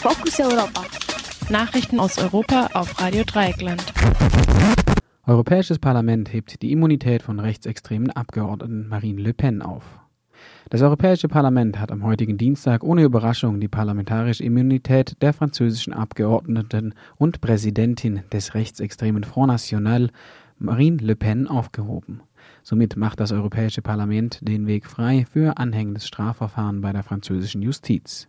Fokus Europa. Nachrichten aus Europa auf Radio Dreieckland. Europäisches Parlament hebt die Immunität von rechtsextremen Abgeordneten Marine Le Pen auf. Das Europäische Parlament hat am heutigen Dienstag ohne Überraschung die parlamentarische Immunität der französischen Abgeordneten und Präsidentin des rechtsextremen Front National Marine Le Pen aufgehoben. Somit macht das Europäische Parlament den Weg frei für anhängendes Strafverfahren bei der französischen Justiz.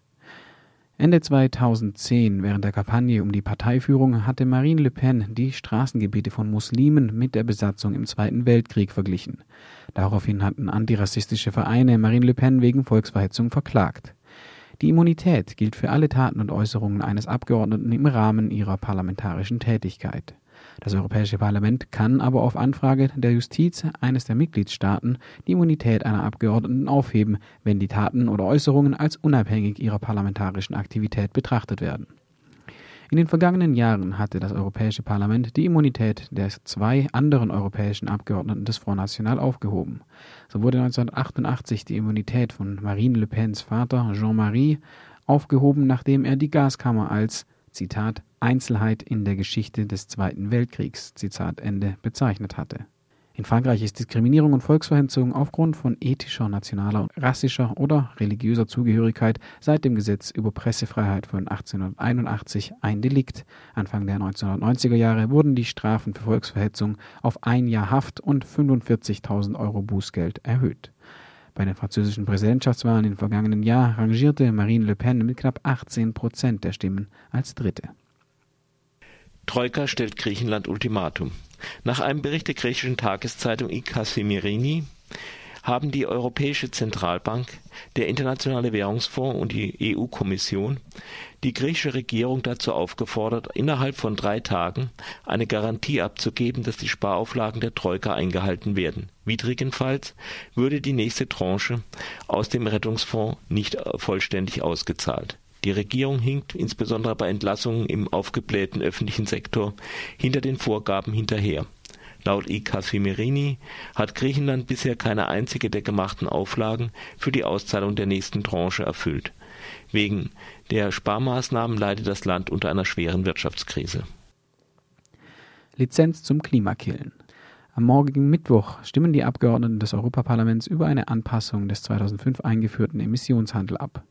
Ende 2010, während der Kampagne um die Parteiführung, hatte Marine Le Pen die Straßengebiete von Muslimen mit der Besatzung im Zweiten Weltkrieg verglichen. Daraufhin hatten antirassistische Vereine Marine Le Pen wegen Volksverhetzung verklagt. Die Immunität gilt für alle Taten und Äußerungen eines Abgeordneten im Rahmen ihrer parlamentarischen Tätigkeit. Das Europäische Parlament kann aber auf Anfrage der Justiz eines der Mitgliedstaaten die Immunität einer Abgeordneten aufheben, wenn die Taten oder Äußerungen als unabhängig ihrer parlamentarischen Aktivität betrachtet werden. In den vergangenen Jahren hatte das Europäische Parlament die Immunität der zwei anderen europäischen Abgeordneten des Front National aufgehoben. So wurde 1988 die Immunität von Marine Le Pens Vater Jean-Marie aufgehoben, nachdem er die Gaskammer als Zitat Einzelheit in der Geschichte des Zweiten Weltkriegs Zitat Ende bezeichnet hatte. In Frankreich ist Diskriminierung und Volksverhetzung aufgrund von ethischer, nationaler, rassischer oder religiöser Zugehörigkeit seit dem Gesetz über Pressefreiheit von 1881 ein Delikt. Anfang der 1990er Jahre wurden die Strafen für Volksverhetzung auf ein Jahr Haft und 45.000 Euro Bußgeld erhöht. Bei den französischen Präsidentschaftswahlen im vergangenen Jahr rangierte Marine Le Pen mit knapp 18 Prozent der Stimmen als Dritte. Troika stellt Griechenland Ultimatum. Nach einem Bericht der griechischen Tageszeitung I Kasimirini haben die Europäische Zentralbank, der Internationale Währungsfonds und die EU-Kommission die griechische Regierung dazu aufgefordert, innerhalb von drei Tagen eine Garantie abzugeben, dass die Sparauflagen der Troika eingehalten werden. Widrigenfalls würde die nächste Tranche aus dem Rettungsfonds nicht vollständig ausgezahlt. Die Regierung hinkt, insbesondere bei Entlassungen im aufgeblähten öffentlichen Sektor, hinter den Vorgaben hinterher. Laut I. Casimirini hat Griechenland bisher keine einzige der gemachten Auflagen für die Auszahlung der nächsten Tranche erfüllt. Wegen der Sparmaßnahmen leidet das Land unter einer schweren Wirtschaftskrise. Lizenz zum Klimakillen. Am morgigen Mittwoch stimmen die Abgeordneten des Europaparlaments über eine Anpassung des 2005 eingeführten Emissionshandel ab.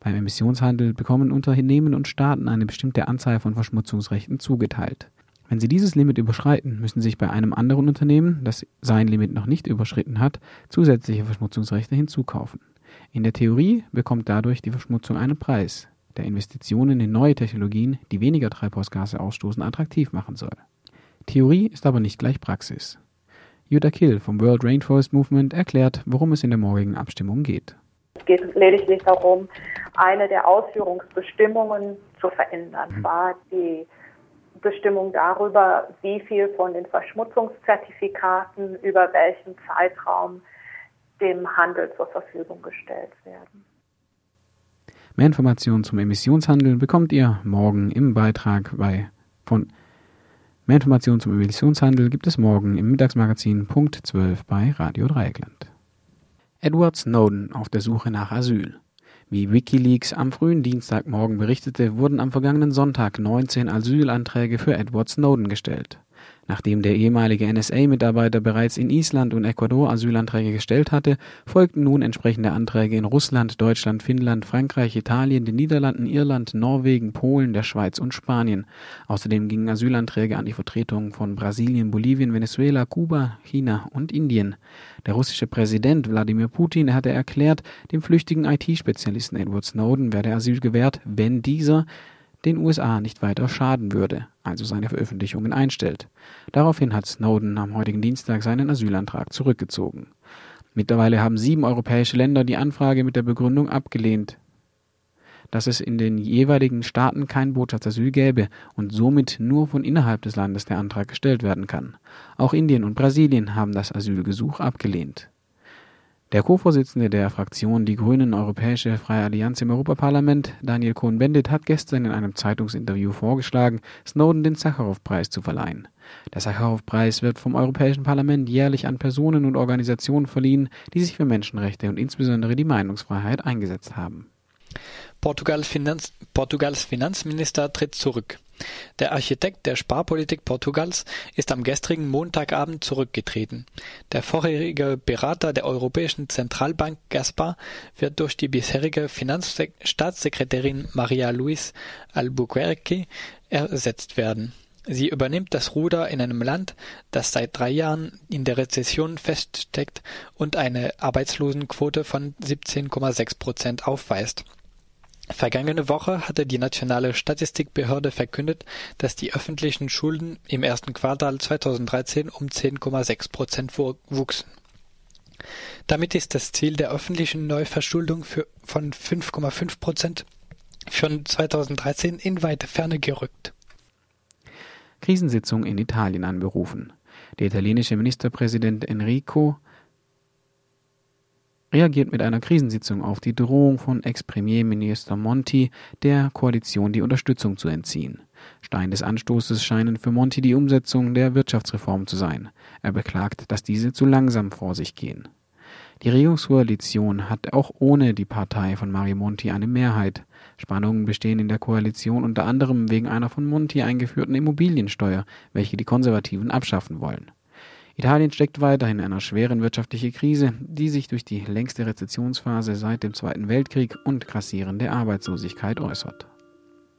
Beim Emissionshandel bekommen Unternehmen und Staaten eine bestimmte Anzahl von Verschmutzungsrechten zugeteilt. Wenn sie dieses Limit überschreiten, müssen sich bei einem anderen Unternehmen, das sein Limit noch nicht überschritten hat, zusätzliche Verschmutzungsrechte hinzukaufen. In der Theorie bekommt dadurch die Verschmutzung einen Preis, der Investitionen in neue Technologien, die weniger Treibhausgase ausstoßen, attraktiv machen soll. Theorie ist aber nicht gleich Praxis. Jutta Kill vom World Rainforest Movement erklärt, worum es in der morgigen Abstimmung geht. Es geht lediglich darum, eine der Ausführungsbestimmungen zu verändern, mhm. war die Bestimmung darüber, wie viel von den Verschmutzungszertifikaten über welchen Zeitraum dem Handel zur Verfügung gestellt werden. Mehr Informationen zum Emissionshandel bekommt ihr morgen im Beitrag bei von Mehr Informationen zum Emissionshandel gibt es morgen im Mittagsmagazin Punkt 12 bei Radio Dreieckland. Edward Snowden auf der Suche nach Asyl. Wie Wikileaks am frühen Dienstagmorgen berichtete, wurden am vergangenen Sonntag 19 Asylanträge für Edward Snowden gestellt. Nachdem der ehemalige NSA-Mitarbeiter bereits in Island und Ecuador Asylanträge gestellt hatte, folgten nun entsprechende Anträge in Russland, Deutschland, Finnland, Frankreich, Italien, den Niederlanden, Irland, Norwegen, Polen, der Schweiz und Spanien. Außerdem gingen Asylanträge an die Vertretungen von Brasilien, Bolivien, Venezuela, Kuba, China und Indien. Der russische Präsident Wladimir Putin hatte erklärt, dem flüchtigen IT-Spezialisten Edward Snowden werde Asyl gewährt, wenn dieser den USA nicht weiter schaden würde, also seine Veröffentlichungen einstellt. Daraufhin hat Snowden am heutigen Dienstag seinen Asylantrag zurückgezogen. Mittlerweile haben sieben europäische Länder die Anfrage mit der Begründung abgelehnt, dass es in den jeweiligen Staaten kein Botschaftsasyl gäbe und somit nur von innerhalb des Landes der Antrag gestellt werden kann. Auch Indien und Brasilien haben das Asylgesuch abgelehnt. Der Co-Vorsitzende der Fraktion Die Grünen Europäische Freie Allianz im Europaparlament, Daniel Cohn-Bendit, hat gestern in einem Zeitungsinterview vorgeschlagen, Snowden den Sacharow-Preis zu verleihen. Der Sacharow-Preis wird vom Europäischen Parlament jährlich an Personen und Organisationen verliehen, die sich für Menschenrechte und insbesondere die Meinungsfreiheit eingesetzt haben. Portugals, Finanz Portugals Finanzminister tritt zurück. Der Architekt der Sparpolitik Portugals ist am gestrigen Montagabend zurückgetreten. Der vorherige Berater der Europäischen Zentralbank Gaspar wird durch die bisherige Finanzstaatssekretärin Maria Luis Albuquerque ersetzt werden. Sie übernimmt das Ruder in einem Land, das seit drei Jahren in der Rezession feststeckt und eine Arbeitslosenquote von 17,6 Prozent aufweist Vergangene Woche hatte die nationale Statistikbehörde verkündet, dass die öffentlichen Schulden im ersten Quartal 2013 um 10,6 Prozent wuchsen. Damit ist das Ziel der öffentlichen Neuverschuldung von 5,5 Prozent für 2013 in weite Ferne gerückt. Krisensitzung in Italien anberufen. Der italienische Ministerpräsident Enrico reagiert mit einer Krisensitzung auf die Drohung von Ex-Premierminister Monti, der Koalition die Unterstützung zu entziehen. Stein des Anstoßes scheinen für Monti die Umsetzung der Wirtschaftsreform zu sein. Er beklagt, dass diese zu langsam vor sich gehen. Die Regierungskoalition hat auch ohne die Partei von Mario Monti eine Mehrheit. Spannungen bestehen in der Koalition unter anderem wegen einer von Monti eingeführten Immobiliensteuer, welche die Konservativen abschaffen wollen. Italien steckt weiterhin in einer schweren wirtschaftlichen Krise, die sich durch die längste Rezessionsphase seit dem Zweiten Weltkrieg und grassierende Arbeitslosigkeit äußert